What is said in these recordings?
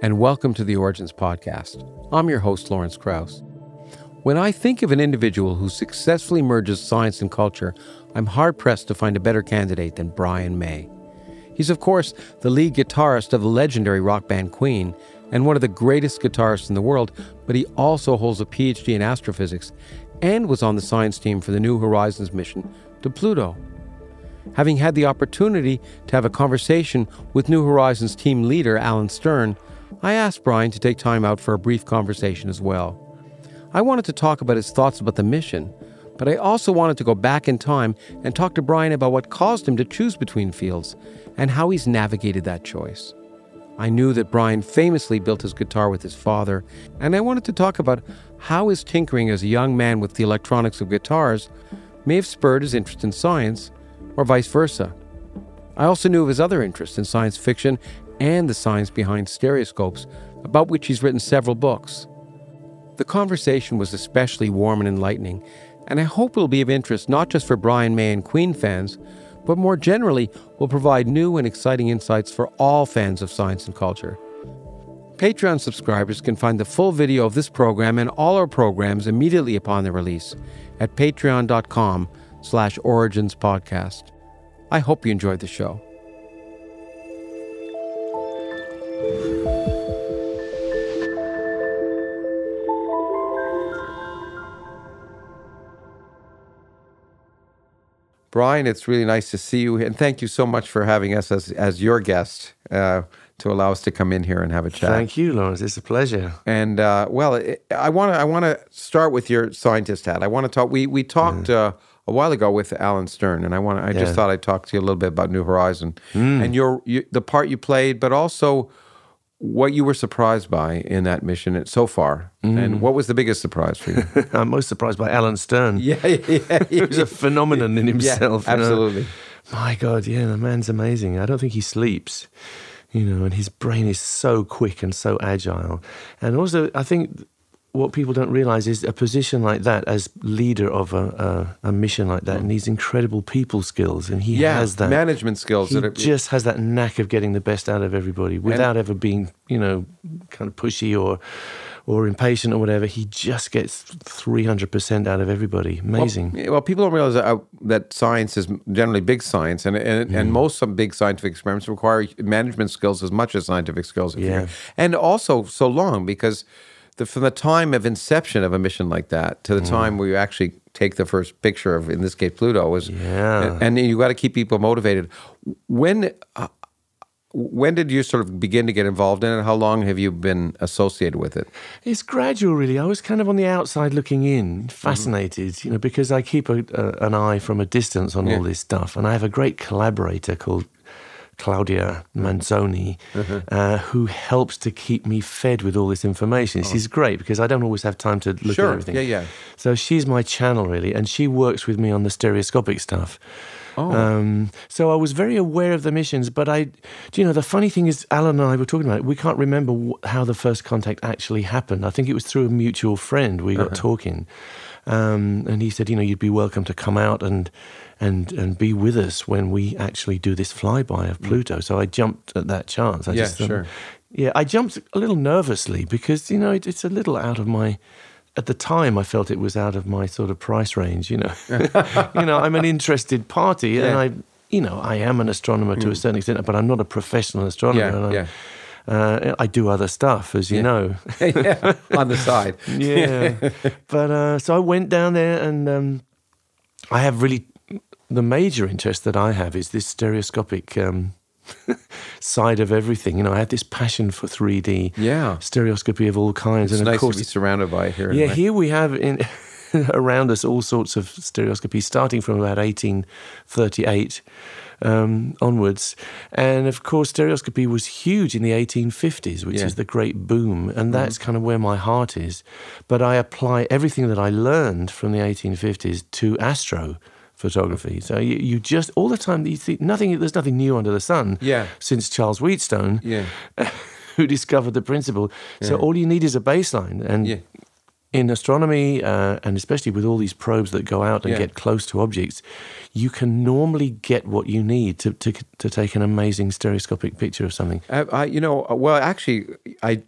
and welcome to the Origins Podcast. I'm your host, Lawrence Krauss. When I think of an individual who successfully merges science and culture, I'm hard pressed to find a better candidate than Brian May. He's, of course, the lead guitarist of the legendary rock band Queen and one of the greatest guitarists in the world, but he also holds a PhD in astrophysics and was on the science team for the New Horizons mission to Pluto. Having had the opportunity to have a conversation with New Horizons team leader Alan Stern, I asked Brian to take time out for a brief conversation as well. I wanted to talk about his thoughts about the mission, but I also wanted to go back in time and talk to Brian about what caused him to choose between fields and how he's navigated that choice. I knew that Brian famously built his guitar with his father, and I wanted to talk about how his tinkering as a young man with the electronics of guitars may have spurred his interest in science, or vice versa. I also knew of his other interests in science fiction and the science behind stereoscopes, about which he's written several books. The conversation was especially warm and enlightening, and I hope it will be of interest not just for Brian May and Queen fans, but more generally will provide new and exciting insights for all fans of science and culture. Patreon subscribers can find the full video of this program and all our programs immediately upon their release at patreon.com slash origins podcast. I hope you enjoyed the show. Brian, it's really nice to see you, and thank you so much for having us as as your guest uh, to allow us to come in here and have a chat. Thank you, Lawrence. It's a pleasure. And uh, well, it, I want to I want to start with your scientist hat. I want to talk. We we talked uh, a while ago with Alan Stern, and I want I Yeah. just thought I'd talk to you a little bit about New Horizon and your you, the part you played, but also what you were surprised by in that mission so far, and mm. what was the biggest surprise for you? I'm most surprised by Alan Stern. yeah, yeah, yeah, He was a phenomenon in himself. Yeah, you know. absolutely. My God, yeah, the man's amazing. I don't think he sleeps, you know, and his brain is so quick and so agile. And also, I think what people don't realize is a position like that as leader of a, a, a mission like that needs incredible people skills. And he Yeah, has that. management skills He that are just has that knack of getting the best out of everybody without ever being, you know, kind of pushy or or impatient or whatever. He just gets 300% out of everybody. Amazing. Well, well, people don't realize that, uh, that science is generally big science, and and, Mm. and most some big scientific experiments require management skills as much as scientific skills. if Yeah. and also so long because the, from the time of inception of a mission like that to the Mm. time where you actually take the first picture of, in this case, Pluto, is Yeah. and, and you got to keep people motivated. When uh, when did you sort of begin to get involved in it? How long have you been associated with it? It's gradual, really. I was kind of on the outside looking in, fascinated, you know, because I keep a, a, an eye from a distance on all this stuff. And I have a great collaborator called Claudia Manzoni, uh, who helps to keep me fed with all this information. She's great because I don't always have time to look Sure. at everything. Yeah, yeah. So she's my channel, really, and she works with me on the stereoscopic stuff. Oh. Um, so I was very aware of the missions, but I, do you know, the funny thing is, Alan and I were talking about it. We can't remember wh- how the first contact actually happened. I think it was through a mutual friend. We got talking, um, and he said, you know, you'd be welcome to come out and and and be with us when we actually do this flyby of Pluto. So I jumped at that chance. I Yeah, just, um, sure. yeah, I jumped a little nervously because you know it, it's a little out of my. At the time, I felt it was out of my sort of price range. You know, you know, I'm an interested party, and I, you know, I am an astronomer to a certain extent, but I'm not a professional astronomer. Yeah, yeah. Uh, I do other stuff, as you know. yeah, on the side. yeah, but uh, so I went down there, and um, I have really the major interest that I have is this stereoscopic um, side of everything. You know, I have this passion for 3D Yeah. stereoscopy of all kinds, It's and of course, to be surrounded by it here. yeah, here we have in around us all sorts of stereoscopy, starting from about 1838 um, onwards. And of course, stereoscopy was huge in the 1850s, which Yeah. is the great boom. And that's kind of where my heart is. But I apply everything that I learned from the 1850s to astro photography. So you, you just all the time you think nothing there's nothing new under the sun Yeah. since Charles Wheatstone Yeah. who discovered the principle. So all you need is a baseline and Yeah. in astronomy, uh, and especially with all these probes that go out and Yeah. get close to objects, you can normally get what you need to, to, to take an amazing stereoscopic picture of something. I, I, you know, uh, well, actually, I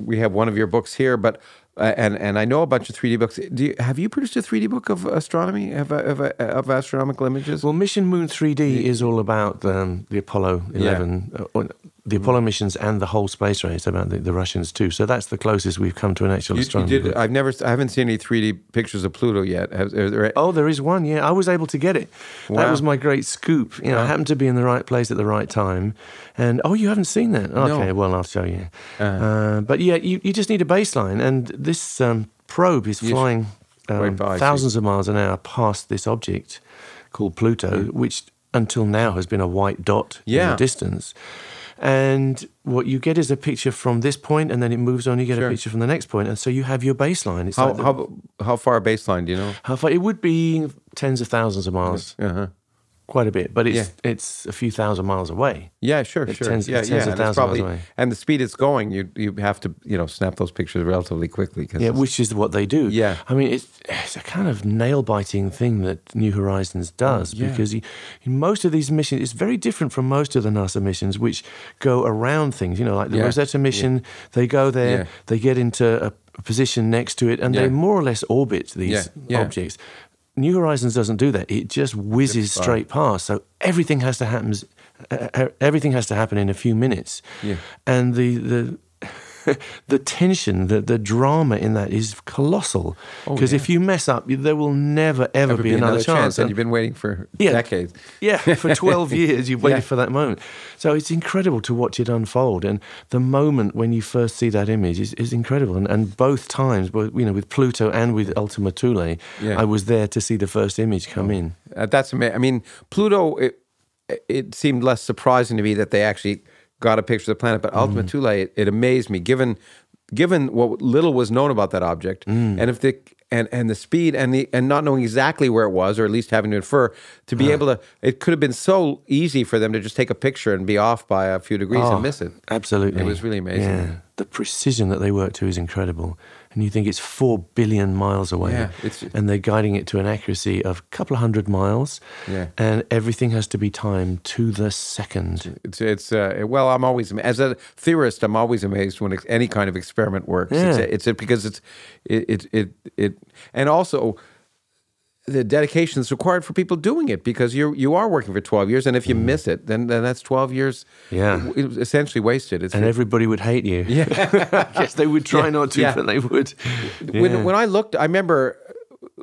we have one of your books here, but uh, and and I know a bunch of three D books. Do you, have you produced a three D book of astronomy of, of, of astronomical images? Well, Mission Moon 3D is all about um, the Apollo 11, uh, or the Apollo missions and the whole space race, about the, the Russians too. So that's the closest we've come to an actual you, you did. I've never. I haven't seen any three D pictures of Pluto yet. Have, there, Oh, there is one. Yeah, I was able to get it. That was my great scoop. You know, I happened to be in the right place at the right time. And oh, you haven't seen that? Okay, well, I'll show you. uh but yeah, you, you just need a baseline, and this um, probe is flying um, by, thousands of miles an hour past this object called Pluto, which until now has been a white dot in the distance. And what you get is a picture from this point, and then it moves on. You get Sure. a picture from the next point, and so you have your baseline. It's how like the- how how far baseline do you know? how far? It would be tens of thousands of miles, Uh-huh. Quite a bit, but it's it's a few thousand miles away. Yeah, sure, It sure. tends- yeah, yeah. and, it's away. and the speed it's going, you you have to you know snap those pictures relatively quickly. Cause Yeah, which is what they do. Yeah. I mean, it's, it's a kind of nail biting thing that New Horizons does Mm, yeah. because you, in most of these missions, it's very different from most of the NASA missions, which go around things. You know, like the Yeah, Rosetta mission, they go there, Yeah. they get into a, position next to it, and they more or less orbit these Yeah, yeah. objects. New Horizons doesn't do that. It just whizzes straight past. So everything has to happen. uh, Everything has to happen in a few minutes. Yeah. And the the the tension, the the drama in that is colossal. Oh, Because yeah. if you mess up, there will never ever, Ever be, another, chance. and And- you've been waiting for Yeah. decades. yeah, for 12 years you've waited Yeah. for that moment. So it's incredible to watch it unfold. And the moment when you first see that image is, is incredible. And, and both times, you know, with Pluto and with Ultima Thule. I was there to see the first image come in. Uh, that's amazing. I mean, Pluto. It, it seemed less surprising to me that they actually got a picture of the planet, but Ultima mm. Thule, it, it amazed me given given what little was known about that object, mm. and if the and and the speed and the and not knowing exactly where it was, or at least having to infer to be able to. It could have been so easy for them to just take a picture and be off by a few degrees Oh, and miss it. Absolutely. It was really amazing. Yeah. The precision that they work to is incredible. And you think it's four billion miles away. Yeah, it's- and they're guiding it to an accuracy of a couple of hundred miles. Yeah. And everything has to be timed to the second. It's it's uh, well, I'm always as a theorist, I'm always amazed when any kind of experiment works. It's, Yeah. it's because it's it, it it it and also the dedication is required for people doing it because you you are working for 12 years and if you miss it then then that's 12 years Mm. Yeah. essentially wasted it's And everybody would hate you. yeah yes, they would try Yeah, not to, yeah. but they would. when when I looked, I remember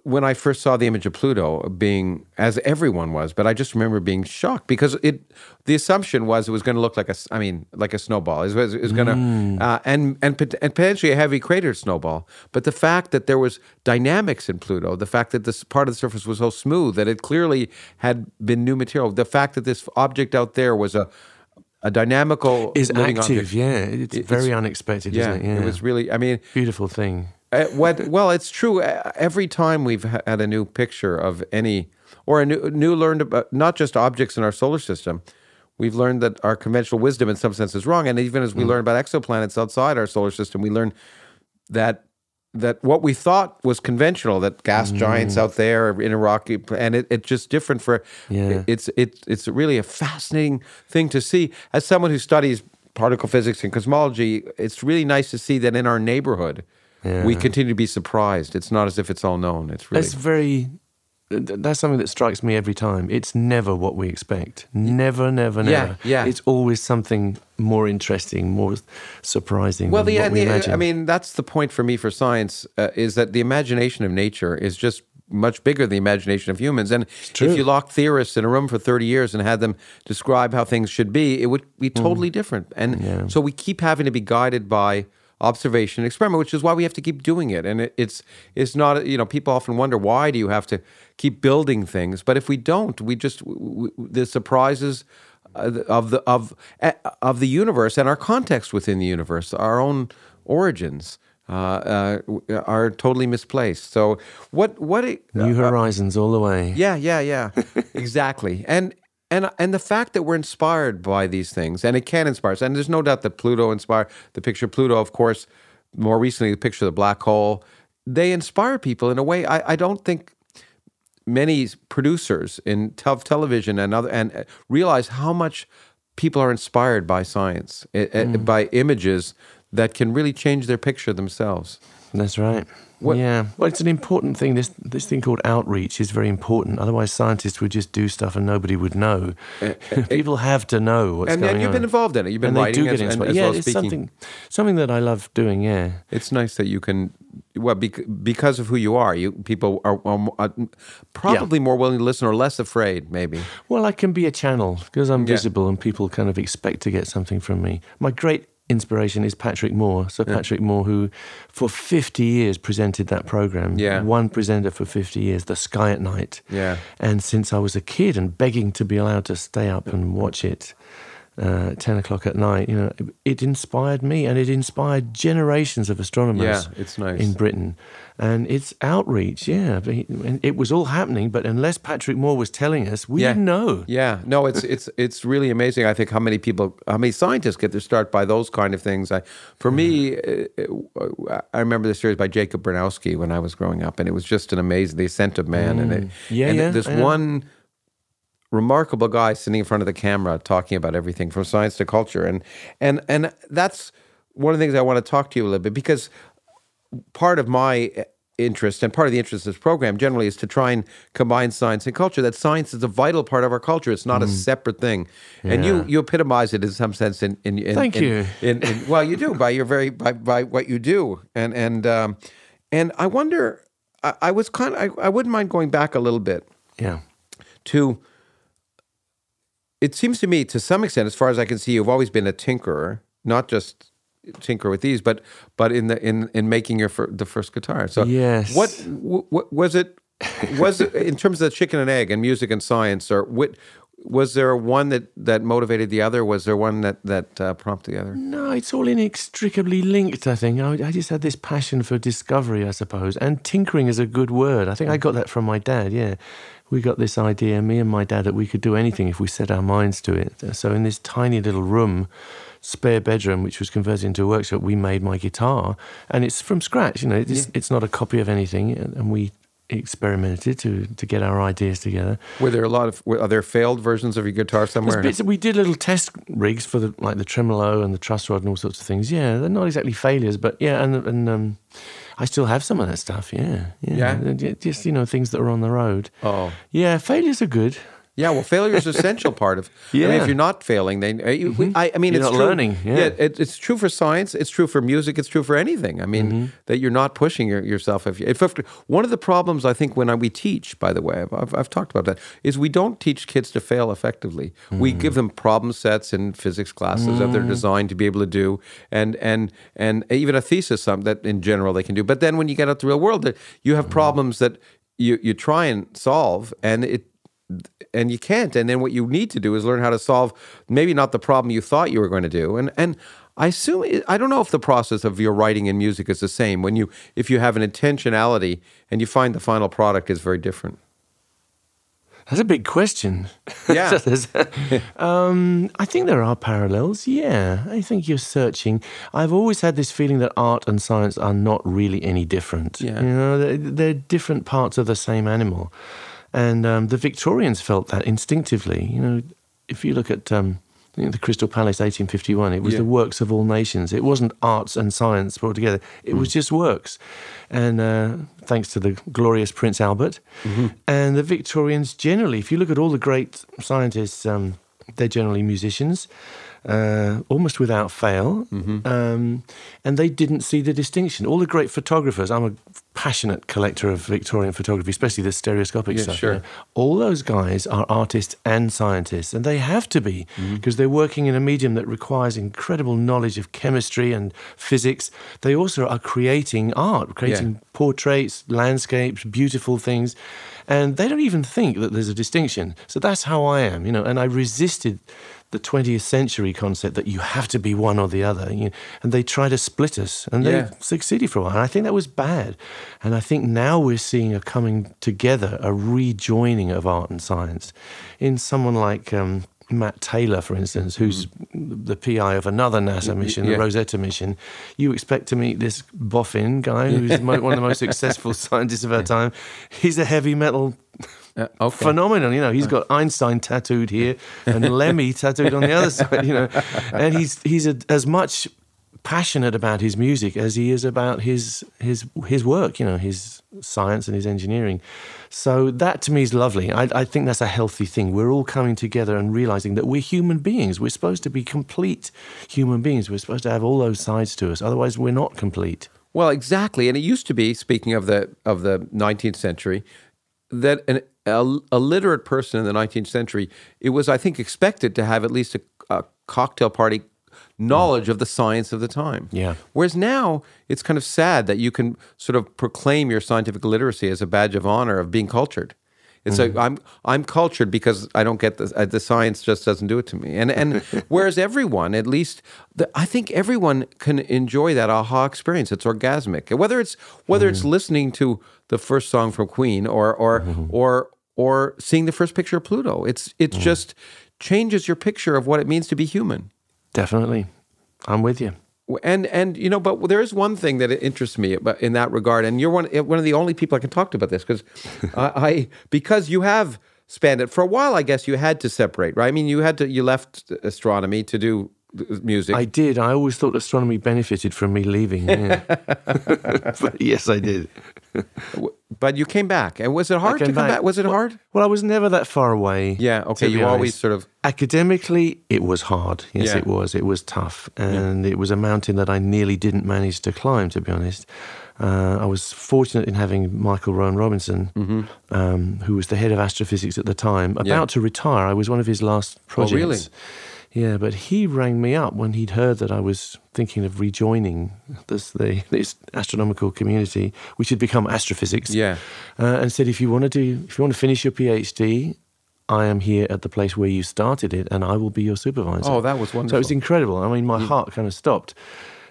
when I first saw the image of Pluto being as everyone was, but I just remember being shocked because it. The assumption was it was going to look like a, I mean, like a snowball. It was, was going to, Mm. uh, and and and potentially a heavy cratered snowball. But the fact that there was dynamics in Pluto, the fact that this part of the surface was so smooth that it clearly had been new material, the fact that this object out there was a a dynamical is active, object. yeah. It's It- very unexpected, Yeah, isn't it? Yeah. it was really. I mean, beautiful thing. Uh, what? Well, it's true. Uh, Every time we've had a new picture of any, or a new, new learned about not just objects in our solar system, we've learned that our conventional wisdom, in some sense, is wrong. And even as we learn about exoplanets outside our solar system, we learn that that what we thought was conventional, that gas giants out there in a rocky, and it, it's just different for. Yeah. It's it's it's really a fascinating thing to see. As someone who studies particle physics and cosmology, it's really nice to see that in our neighborhood, we continue to be surprised. It's not as if it's all known. It's really It's very. That's something that strikes me every time. It's never what we expect. Never, never, never. yeah. yeah. It's always something more interesting, more surprising. well. than The, what we the imagine. I mean, that's the point for me for science uh, is that the imagination of nature is just much bigger than the imagination of humans. And if you locked theorists in a room for 30 years and had them describe how things should be, it would be totally different. And Mm. Yeah. so we keep having to be guided by observation experiment, which is why we have to keep doing it. And it, it's it's not you know people often wonder why do you have to keep building things, but if we don't, we just w- w- the surprises uh, of the of eh, of the universe and our context within the universe, our own origins. Uh, uh, are totally misplaced. So, what? What? it- New horizons all the way. yeah, yeah, yeah, exactly. And and and the fact that we're inspired by these things, and it can inspire us. And there's no doubt that Pluto inspired the picture of Pluto, of course. More recently, the picture of the black hole. they inspire people in a way I, I don't think many producers in tel- television and other and uh, realize how much people are inspired by science, mm. by images that can really change their picture themselves. That's right. Yeah, well, it's an important thing. This this thing called outreach is very important. Otherwise, scientists would just do stuff and nobody would know. Uh, People have to know what's and, going on. And you've been involved in it. You've been and writing as, and, as yeah, well it's speaking. something something that I love doing. Yeah, it's nice that you can. Well, because of who you are, you people are, are uh, probably yeah. more willing to listen or less afraid, maybe. Well, I can be a channel because I'm yeah. visible and people kind of expect to get something from me. My great inspiration is Patrick Moore. So yeah. Patrick Moore, who for 50 years presented that program. Yeah. One presenter for 50 years, The Sky at Night. Yeah. And since I was a kid and begging to be allowed to stay up and watch it, uh, 10 o'clock at night, you know, it, it, inspired me and it inspired generations of astronomers yeah, it's nice. in Britain. And it's outreach, yeah. it was all happening, but unless Patrick Moore was telling us, we yeah. didn't know. Yeah, no, it's it's it's really amazing. I think how many people, how many scientists get their start by those kind of things. I, for me, uh, I remember the series by Jacob Bronowski when I was growing up, and it was just an amazing, The Ascent of Man, mm. and it, yeah, and yeah, this one remarkable guy sitting in front of the camera talking about everything from science to culture. And and and that's one of the things I want to talk to you a little bit because part of my interest and part of the interest of this program generally is to try and combine science and culture that science is a vital part of our culture. It's not mm. a separate thing. Yeah. and you you epitomize it in some sense in, in, in thank in, you. in, in, well you do by your very by, by what you do. And and um, and I wonder I, I was kind of I, I wouldn't mind going back a little bit yeah. to it seems to me, to some extent, as far as I can see, you've always been a tinkerer, not just tinker with these, but but in the in in making your fir- the first guitar. So yes, what, what was it? Was it in terms of the chicken and egg and music and science, or what? Was there one that, that motivated the other? Was there one that that uh, prompted the other? No, it's all inextricably linked. I think I, I just had this passion for discovery, I suppose, and tinkering is a good word. I think I got that from my dad. Yeah, we got this idea, me and my dad, that we could do anything if we set our minds to it. So in this tiny little room, spare bedroom, which was converted into a workshop, we made my guitar, and it's from scratch. You know, it's, yeah. it's not a copy of anything, and we experimented to to get our ideas together. Were there a lot of are there failed versions of your guitar somewhere? Bits, we did little test rigs for the like the tremolo and the truss rod and all sorts of things. Yeah, they're not exactly failures, but yeah, and and um, I still have some of that stuff. Yeah, yeah, yeah. Just you know things that are on the road. Oh, yeah. Failures are good. Yeah, well, failure is an essential part of. yeah. I mean, if you're not failing, then uh, you, mm-hmm. I, I, mean, you're it's true. learning. Yeah, yeah it, it's true for science. It's true for music. It's true for anything. I mean, mm-hmm. that you're not pushing your, yourself. If, if, if, one of the problems I think when I, we teach, by the way, I've, I've, talked about that, is we don't teach kids to fail effectively. Mm-hmm. We give them problem sets in physics classes that they're mm. designed to be able to do, and and and even a thesis some that in general they can do. But then when you get out the real world, you have mm. problems that you you try and solve, and it and you can't. And then what you need to do is learn how to solve maybe not the problem you thought you were going to do. And and I assume I don't know if the process of your writing and music is the same when you if you have an intentionality and you find the final product is very different. That's a big question. Yeah. um, I think there are parallels. Yeah. I think you're searching. I've always had this feeling that art and science are not really any different. Yeah. You know, they're, they're different parts of the same animal. And um, the Victorians felt that instinctively. You know, if you look at um, the Crystal Palace, 1851, it was yeah. the works of all nations. It wasn't arts and science brought together. It mm. was just works. And uh, thanks to the glorious Prince Albert. Mm-hmm. And the Victorians generally, if you look at all the great scientists, um, they're generally musicians uh, almost without fail. Mm-hmm. Um, and they didn't see the distinction. All the great photographers, I'm a passionate collector of Victorian photography, especially the stereoscopic yeah, stuff. Sure. You know? All those guys are artists and scientists, and they have to be because mm-hmm. they're working in a medium that requires incredible knowledge of chemistry and physics. They also are creating art, creating yeah. portraits, landscapes, beautiful things. And they don't even think that there's a distinction. So that's how I am, you know, and I resisted the 20th century concept that you have to be one or the other. You know, and they try to split us, and they yeah. succeeded for a while. And I think that was bad. And I think now we're seeing a coming together, a rejoining of art and science in someone like. Um, Matt Taylor, for instance, who's the PI of another NASA mission, yeah. the Rosetta mission. You expect to meet this boffin guy who's one of the most successful scientists of our time. He's a heavy metal Uh, okay. phenomenon. You know, he's got Einstein tattooed here and Lemmy tattooed on the other side. You know, and he's he's a, as much passionate about his music as he is about his his his work. You know, his science and his engineering. So that to me is lovely. I, I think that's a healthy thing. We're all coming together and realizing that we're human beings. We're supposed to be complete human beings. We're supposed to have all those sides to us. Otherwise, we're not complete. Well, exactly, and it used to be. Speaking of the of the 19th century, that an, a, a literate person in the 19th century, it was, I think, expected to have at least a, a cocktail party knowledge of the science of the time. Yeah. Whereas now, it's kind of sad that you can sort of proclaim your scientific literacy as a badge of honor of being cultured. It's like mm-hmm. I'm I'm cultured because I don't get the uh, the science just doesn't do it to me. And and whereas everyone, at least the, I think everyone can enjoy that aha experience. It's orgasmic. Whether it's whether it's mm-hmm. listening to the first song from Queen or or mm-hmm. or or seeing the first picture of Pluto. It's it's just changes your picture of what it means to be human. Definitely, I'm with you. And and you know, but there is one thing that interests me in that regard, and you're one eh, one of the only people I can talk to about this because I, I because you have spanned it for a while. I guess you had to separate, right? I mean, you had to you left astronomy to do music. I did. I always thought astronomy benefited from me leaving. Yeah. but yes, I did. but you came back, and was it hard to come back. back? Was it hard? Well, I was never that far away. Yeah. Okay. You always sort of Academically, it was hard. Yes, Yeah. it was. It was tough. And it was a mountain that I nearly didn't manage to climb, to be honest. Uh, I was fortunate in having Michael Rowan Robinson, um, who was the head of astrophysics at the time, about Mm-hmm. Yeah. to retire. I was one of his last projects. Oh, really? Yeah, but he rang me up when he'd heard that I was thinking of rejoining this the, this astronomical community, which had become astrophysics. Yeah. uh, and said, if you want to do, if you want to finish your PhD, I am here at the place where you started it, and I will be your supervisor. Oh, that was wonderful. So it was incredible. I mean, my heart kind of stopped,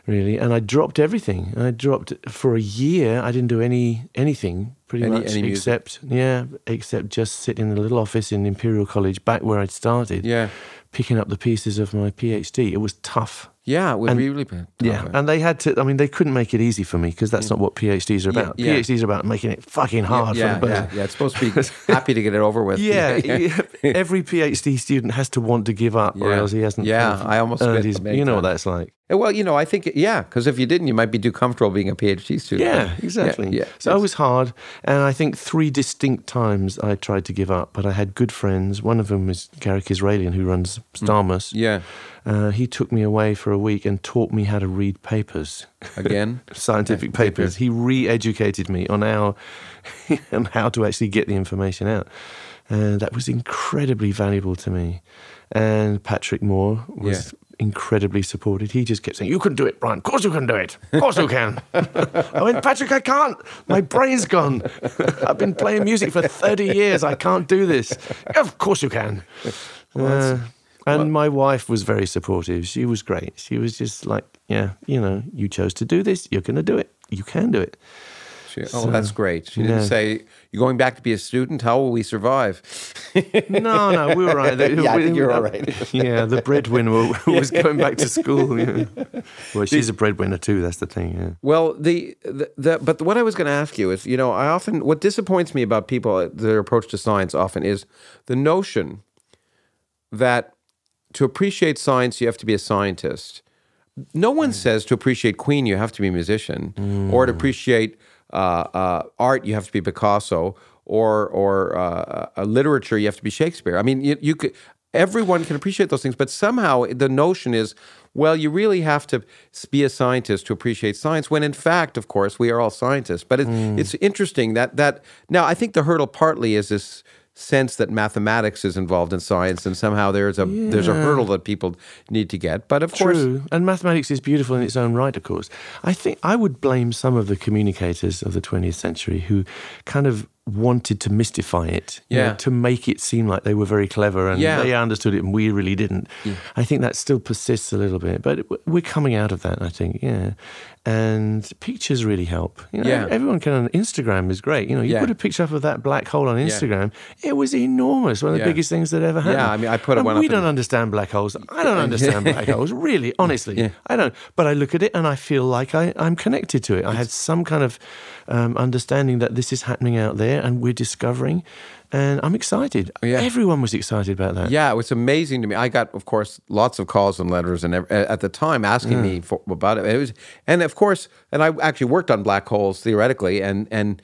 really, and I dropped everything. I dropped for a year. I didn't do any anything pretty Any- much any except yeah, except just sit in the little office in Imperial College, back where I'd started. Yeah. Picking up the pieces of my PhD. It was tough. Yeah. It would And- be really bad. Yeah, and they had to. I mean, they couldn't make it easy for me because that's not what PhDs are about. yeah. PhDs are about making it fucking hard yeah, for the yeah, person. yeah. It's supposed to be happy to get it over with. Yeah, every PhD student has to want to give up, or else he hasn't. Yeah, kind of I almost earned his- You know what that's like. Eh, well, you know, I think yeah, because if you didn't, you might be too comfortable being a PhD student. Yeah, exactly. Yeah. So it was hard, and I think three distinct times I tried to give up, but I had good friends. One of them was Garik Israelian, who runs mm. Starmus. yeah. Uh, he took me away for a week and taught me how to read papers. Again. scientific Yeah, papers. He re-educated me on how on how to actually get the information out, and that was incredibly valuable to me. And Patrick Moore was incredibly supported. He just kept saying, "You can do it, Brian. Of course you can do it. Of course you can." I went, "Patrick, I can't. My brain's gone. I've been playing music for thirty years. I can't do this." Of course you can. Uh, and my wife was very supportive. She was great. She was just like, yeah, you know, you chose to do this. You're going to do it. You can do it. She- oh, that's great. She didn't yeah. say you're going back to be a student. How will we survive? No, no, we were all right. Yeah, I think you're all right. yeah, the breadwinner was going back to school. Yeah. Well, she's a breadwinner too. That's the thing. Yeah. Well, the, the, the but what I was going to ask you is, you know, I often what disappoints me about people their approach to science often is the notion that to appreciate science you have to be a scientist. No one says to appreciate Queen you have to be a musician, or to appreciate uh, uh, art you have to be Picasso, or or uh, literature you have to be Shakespeare. I mean, you, you could everyone can appreciate those things, but somehow the notion is, well, you really have to be a scientist to appreciate science. When in fact, of course, we are all scientists. But it, it's interesting that that now I think the hurdle partly is this sense that mathematics is involved in science, and somehow there's a there's a hurdle that people need to get. But of course, True. And mathematics is beautiful in its own right, of course. I think I would blame some of the communicators of the 20th century who kind of wanted to mystify it, you know, Yeah. to make it seem like they were very clever and Yeah. they understood it and we really didn't. I think that still persists a little bit, but we're coming out of that, I think, yeah. And pictures really help. You know, Yeah. Everyone can, Instagram is great. You know, you Yeah. put a picture up of that black hole on Instagram, it was enormous, one of the Yeah. biggest things that ever happened. Yeah, I mean, I put And one We don't understand black holes. I don't understand black holes, really, honestly. Yeah. I don't. But I look at it and I feel like I, I'm connected to it. I had some kind of um, understanding that this is happening out there and we're discovering. And I'm excited. Yeah. Everyone was excited about that. Yeah, it was amazing to me. I got, of course, lots of calls and letters, and ev- at the time asking me for, about it. It was, and of course, and I actually worked on black holes theoretically, and and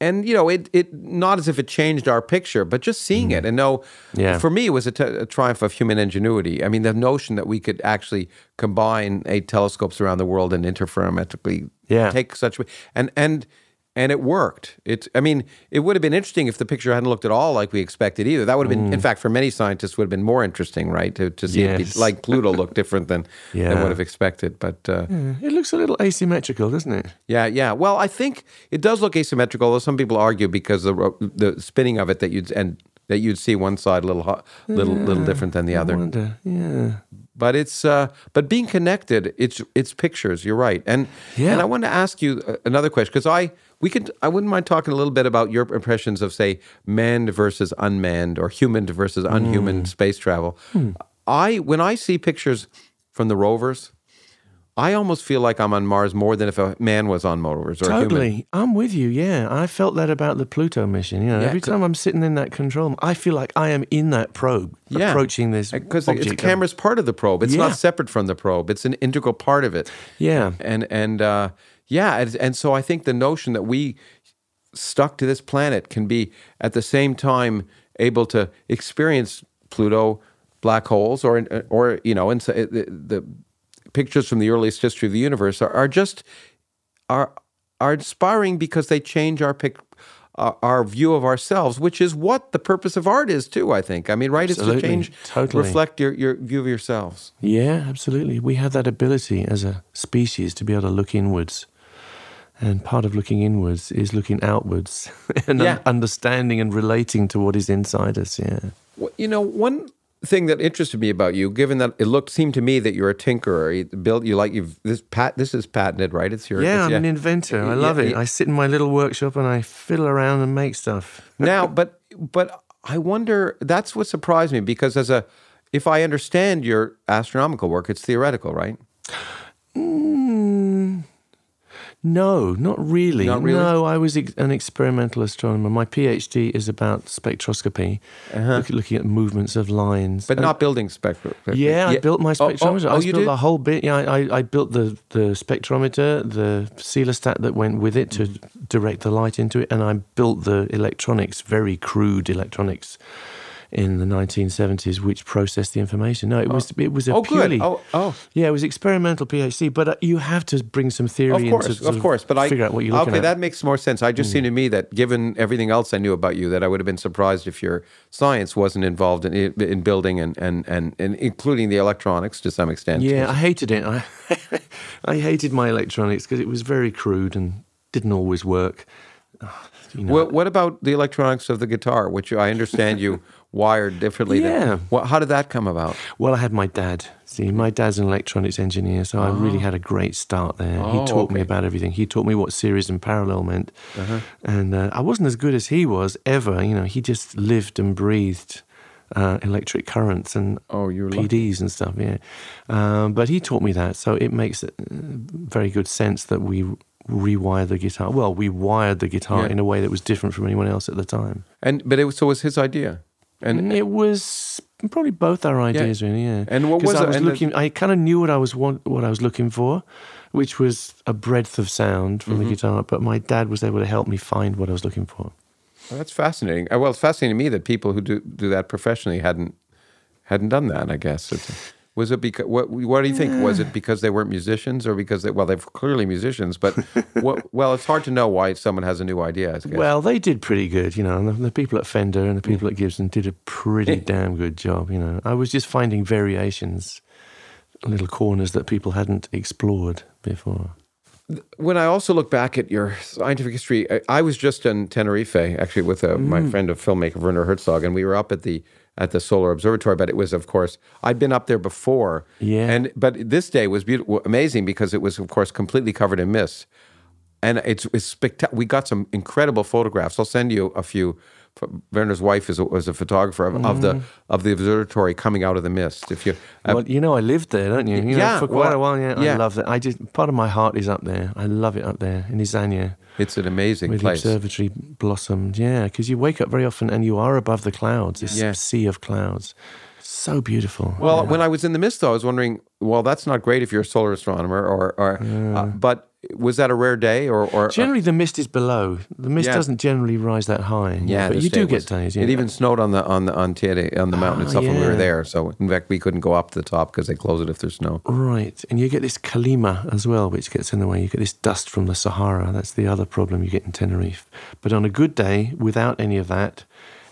and you know, it it not as if it changed our picture, but just seeing it and know. Yeah. For me, it was a, t- a triumph of human ingenuity. I mean, the notion that we could actually combine eight telescopes around the world and interferometrically Yeah. take such and and and it worked. It I mean, it would have been interesting if the picture hadn't looked at all like we expected either. That would have been, in fact, for many scientists, would have been more interesting, right? To to see it be, like Pluto look different than than would have expected. But uh, It looks a little asymmetrical, doesn't it? yeah, yeah. Well, I think it does look asymmetrical. Though some people argue because the the spinning of it that you'd and that you'd see one side a little little little different than the I other. wonder. Yeah. But it's uh, but being connected it's it's pictures you're right and Yeah. and i want to ask you uh, another question because i we could i wouldn't mind talking a little bit about your impressions of say manned versus unmanned or human versus unhuman Hmm. space travel i when i see pictures from the rovers i almost feel like i'm on mars more than if a man was on mars or Totally. I'm with you. Yeah. I felt that about the Pluto mission. You know, Yeah, every time I'm sitting in that control, I feel like I am in that probe Yeah. approaching this because the camera's part of the probe it's Yeah. not separate from the probe it's an integral part of it Yeah. and and uh, yeah, and, and so I think the notion that we stuck to this planet can be at the same time able to experience Pluto, black holes, or or you know, and so the, the pictures from the earliest history of the universe are, are just are are inspiring because they change our pic. Our, our view of ourselves, which is what the purpose of art is too. I think. I mean, right? It's Absolutely. to change, Totally. reflect your, your view of yourselves. Yeah, absolutely. We have that ability as a species to be able to look inwards. And part of looking inwards is looking outwards and un- understanding and relating to what is inside us. Yeah. Well, you know, one thing that interested me about you, given that it looked seemed to me that you're a tinkerer, you build you like you've this pat this is patented, right? It's your Yeah, it's, I'm an inventor. I Yeah, love it. yeah. I sit in my little workshop and I fiddle around and make stuff. now, but but I wonder that's what surprised me because as a if I understand your astronomical work, it's theoretical, right? Mm, no, not really. Not really? No, I was ex- an experimental astronomer. My PhD is about spectroscopy, look, looking at movements of lines. Uh-huh. But And- not building spectrum. Yeah, I built my Oh, oh, spectrometer. Oh, I built did? the whole bit. Yeah, I, I, I built the, the spectrometer, the coelostat that went with it to Mm-hmm. direct the light into it, and I built the electronics, very crude electronics, in the 1970s, which processed the information. No, it was it was a Oh, good. purely Oh, oh. yeah, it was experimental PhD, but uh, you have to bring some theory Of course, to of course, but I figure out what you're okay. at. That makes more sense. I just seemed to me that, given everything else I knew about you, that I would have been surprised if your science wasn't involved in in building and and and, and including the electronics to some extent. Yeah, I hated it. I I hated my electronics because it was very crude and didn't always work. You know, What, what about the electronics of the guitar, which I understand you wired differently? Yeah. What, how did that come about? Well, I had my dad. See, my dad's an electronics engineer, so I really had a great start there. Oh, he taught me about everything. He taught me what series and parallel meant, Uh-huh. and uh, I wasn't as good as he was ever. You know, he just lived and breathed uh, electric currents and Oh, you were lucky. PDs and stuff. Yeah, um, but he taught me that, so it makes uh, very good sense that we rewire the guitar. Well, we wired the guitar Yeah. in a way that was different from anyone else at the time. And but it was so it was his idea, and it was probably both our ideas, really. Yeah. And what was I it- was the- looking? I kind of knew what I was want, what I was looking for, which was a breadth of sound from Mm-hmm. the guitar. But my dad was able to help me find what I was looking for. Well, that's fascinating. Uh, Well, it's fascinating to me that people who do do that professionally hadn't hadn't done that. I guess was it because what? What do you think? Was it because they weren't musicians, or because they well they're clearly musicians, but what, well it's hard to know why someone has a new idea. Well, they did pretty good, you know. And the, the people at Fender and the people at Gibson did a pretty damn good job, you know. I was just finding variations, little corners that people hadn't explored before. When I also look back at your scientific history, I, I was just in Tenerife actually with uh, Mm. my friend, a filmmaker Werner Herzog, and we were up at the at the Solar Observatory. But it was, of course, I'd been up there before, Yeah. And but this day was beautiful, amazing because it was, of course, completely covered in mist, and it's it's spectacular. We got some incredible photographs. I'll send you a few. Werner's wife is a, was a photographer of, of Mm. the of the observatory coming out of the mist. If you, uh, well, you know, I lived there, don't you? you know, yeah, for quite well, a while. Yeah, yeah. I love it. I just part of my heart is up there. I love it up there in Izaña. it's an amazing the place. observatory blossomed. Yeah, because you wake up very often and you are above the clouds, this Yeah. sea of clouds. So beautiful. Well, when I was in the mist, though, I was wondering, well, that's not great if you're a solar astronomer, or, or uh, but was that a rare day, or, or generally the mist is below. The mist Yeah. doesn't generally rise that high. yeah, but you do get was- days. Yeah. It even snowed on the on the on Teide, on the mountain Ah, itself when we were there. So in fact, we couldn't go up to the top because they close it if there's snow. Right, and you get this calima as well, which gets in the way. You get this dust from the Sahara. That's the other problem you get in Tenerife. But on a good day, without any of that,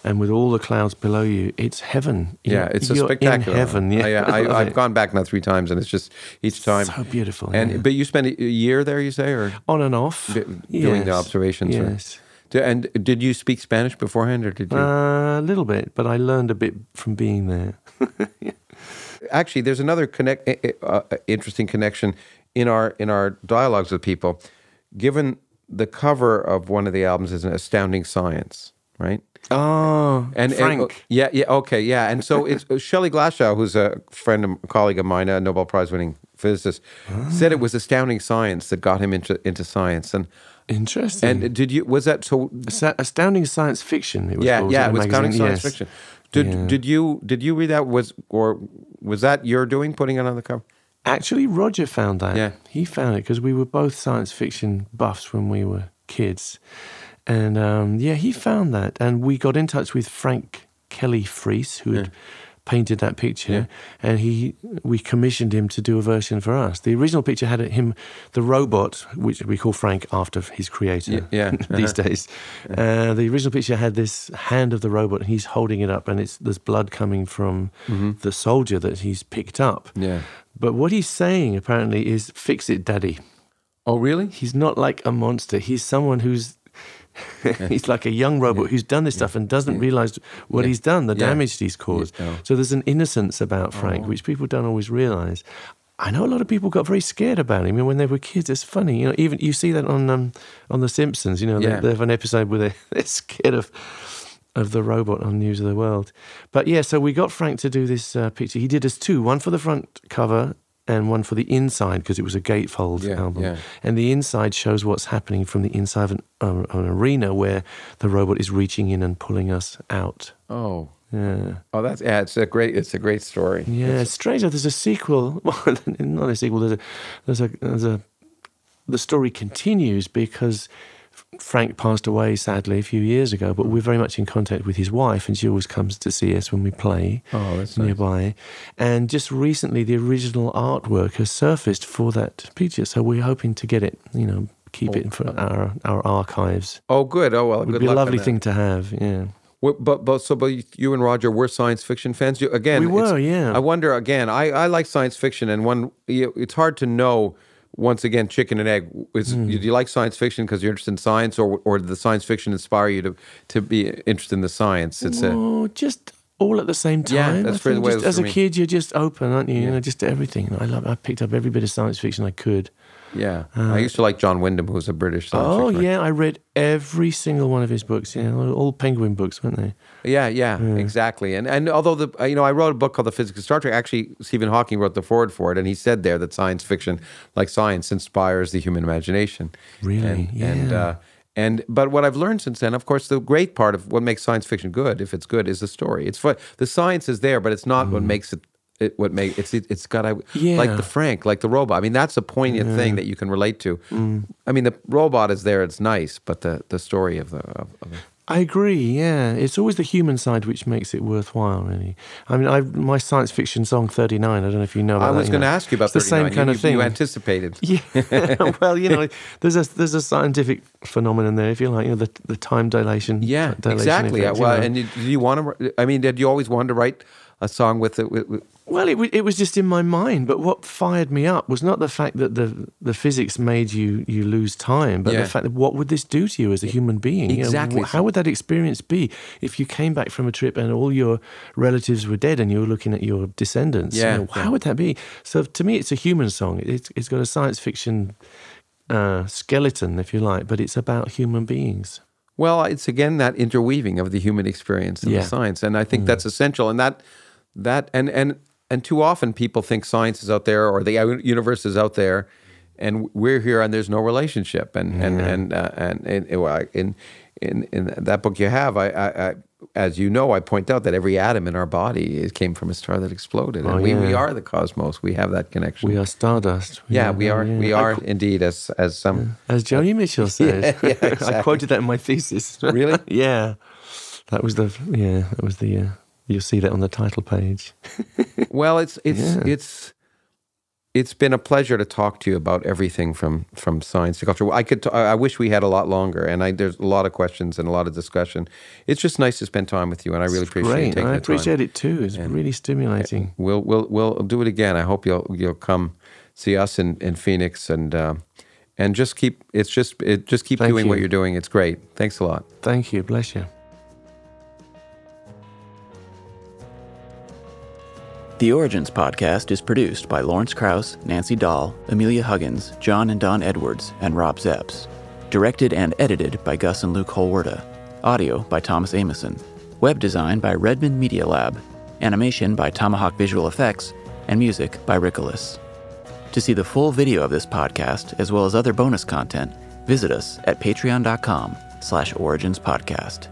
and with all the clouds below you, it's heaven. Yeah, You're- it's a spectacular. in heaven. Yeah, I, I I, it. gone back now three times, and it's just each time. So beautiful. and yeah. but you spent a year there, you say, or on and off, doing the observations. or- Yes. D- and did you speak Spanish beforehand, or did you? Uh, a little bit, but I learned a bit from being there. actually there's another connect uh, uh, interesting connection in our in our dialogues with people given the cover of one of the albums is an astounding science right Oh, and Frank. and- yeah yeah okay yeah and so it's uh, Shelley Glashow who's a friend and colleague of mine a Nobel Prize winning physicist said it was astounding science that got him into into science and Interesting. and did you was that so astounding science fiction. It was yeah called, yeah it was astounding science yes. fiction did Yeah. did you did you read that was or was that your doing putting it on the cover Actually, Roger found that. Yeah. He found it because we were both science fiction buffs when we were kids. And um, yeah, he found that. And we got in touch with Frank Kelly Freas, who had painted that picture. And he we commissioned him to do a version for us. The original picture had him, the robot, which we call Frank after his creator Yeah, yeah. these days. Uh, the original picture had this hand of the robot, and he's holding it up, and it's there's blood coming from the soldier that he's picked up. Mm-hmm. yeah But what he's saying apparently is fix it, daddy. oh really He's not like a monster. He's someone who's he's like a young robot who's done this stuff and doesn't realize what he's done, the Yeah. damage he's caused. Yeah. Oh. So there's an innocence about Frank which people don't always realize. I know a lot of people got very scared about him when they were kids. It's funny, you know. Even you see that on um, on The Simpsons. You know, Yeah. they, they have an episode where they, they're scared of of the robot on News of the World. But yeah, so we got Frank to do this uh, picture. He did us two, one for the front cover and one for the inside because it was a gatefold Yeah, album. yeah. And the inside shows what's happening from the inside of an, uh, an arena where the robot is reaching in and pulling us out. oh Yeah. Oh, that's yeah. It's a great. It's a great story. Yeah, it's strange that there's a sequel. Well, not a sequel. There's a, there's a, there's a. The story continues because Frank passed away sadly a few years ago, but we're very much in contact with his wife, and she always comes to see us when we play Oh, that's nice. nearby. And just recently, the original artwork has surfaced for that picture, so we're hoping to get it. You know, keep it for oh. our our archives. Oh, good. Oh well, It would good be a lovely thing to have. Yeah. But but so but you and Roger were science fiction fans. You, again, We were, yeah. I wonder again. I, I like science fiction, and one it's hard to know. Once again, chicken and egg. Is, Hmm. Do you like science fiction because you're interested in science, or or did the science fiction inspire you to to be interested in the science? It's a just all at the same time. Yeah, that's pretty the way just as a me. kid, you're just open, aren't you? You know, just to everything. I love. I picked up every bit of science fiction I could. yeah. I used to like John Wyndham, who was a British science Uh, Oh fiction. yeah, I read every single one of his books. Yeah, all all Penguin books, weren't they? Yeah, yeah, exactly. And and although the uh, you know I wrote a book called The Physics of Star Trek. Actually, Stephen Hawking wrote the forward for it, and he said there that science fiction, like science, inspires the human imagination. Really? And, and Yeah. uh, and but what I've learned since then, of course, the great part of what makes science fiction good, if it's good, is the story. It's fun. The science is there, but it's not what mm-hmm. makes it. It, what make it's it, it's got I Yeah. like the Frank like the robot. I mean that's a poignant thing that you can relate to. Mm. I mean the robot is there, it's nice, but the the story of the of, of the, I agree. Yeah, it's always the human side which makes it worthwhile. Really. I mean, I my science fiction song Thirty Nine. I don't know if you know. About I was going to ask you about It's the same kind you, of thing. You anticipated. Yeah. well, you know, there's a there's a scientific phenomenon there, if you like, you know, the the time dilation. Yeah, dilation exactly. effect, you well, know. and you, do you want to? I mean, did you always want to write a song with it. With, with, well, it, w- it was just in my mind. But what fired me up was not the fact that the the physics made you you lose time, but Yeah. the fact that what would this do to you as a human being? You know, Exactly. how would that experience be if you came back from a trip and all your relatives were dead and you were looking at your descendants? You Yeah, know, yeah. how would that be? So to me, it's a human song. It's it's got a science fiction uh, skeleton, if you like, but it's about human beings. Well, it's again that interweaving of the human experience and Yeah. the science, and I think that's essential. And that that and and and too often people think science is out there or the universe is out there, and we're here and there's no relationship. And and and uh, and, and in in in that book you have, I, I, I as you know, I point out that every atom in our body is, came from a star that exploded, and Oh, we, we yeah. are the cosmos. We have that connection. We are stardust. yeah, we are. yeah. We are indeed, as as some. As Joni Mitchell says. yeah, I exactly. quoted that in my thesis. Really? yeah. That was the yeah, that was the uh, you'll see that on the title page. Well, it's it's Yeah. it's it's been a pleasure to talk to you about everything from from science to culture. I could t- I wish we had a lot longer, and I, there's a lot of questions and a lot of discussion. It's just nice to spend time with you, and I really appreciate you Great. taking I appreciate time. it too. It's really stimulating. We'll we'll we'll do it again. I hope you'll you'll come see us in, in Phoenix and uh, and just keep it's just it just keep Thank doing what you're doing. It's great. Thanks a lot. Thank you. Bless you. The Origins podcast is produced by Lawrence Krauss, Nancy Dahl, Amelia Huggins, John and Don Edwards, and Rob Zepps. Directed and edited by Gus and Luke Holwerda. Audio by Thomas Amison. Web design by Redmond Media Lab. Animation by Tomahawk Visual Effects. And music by Rickolas. To see the full video of this podcast, as well as other bonus content, visit us at patreon.com slash originspodcast.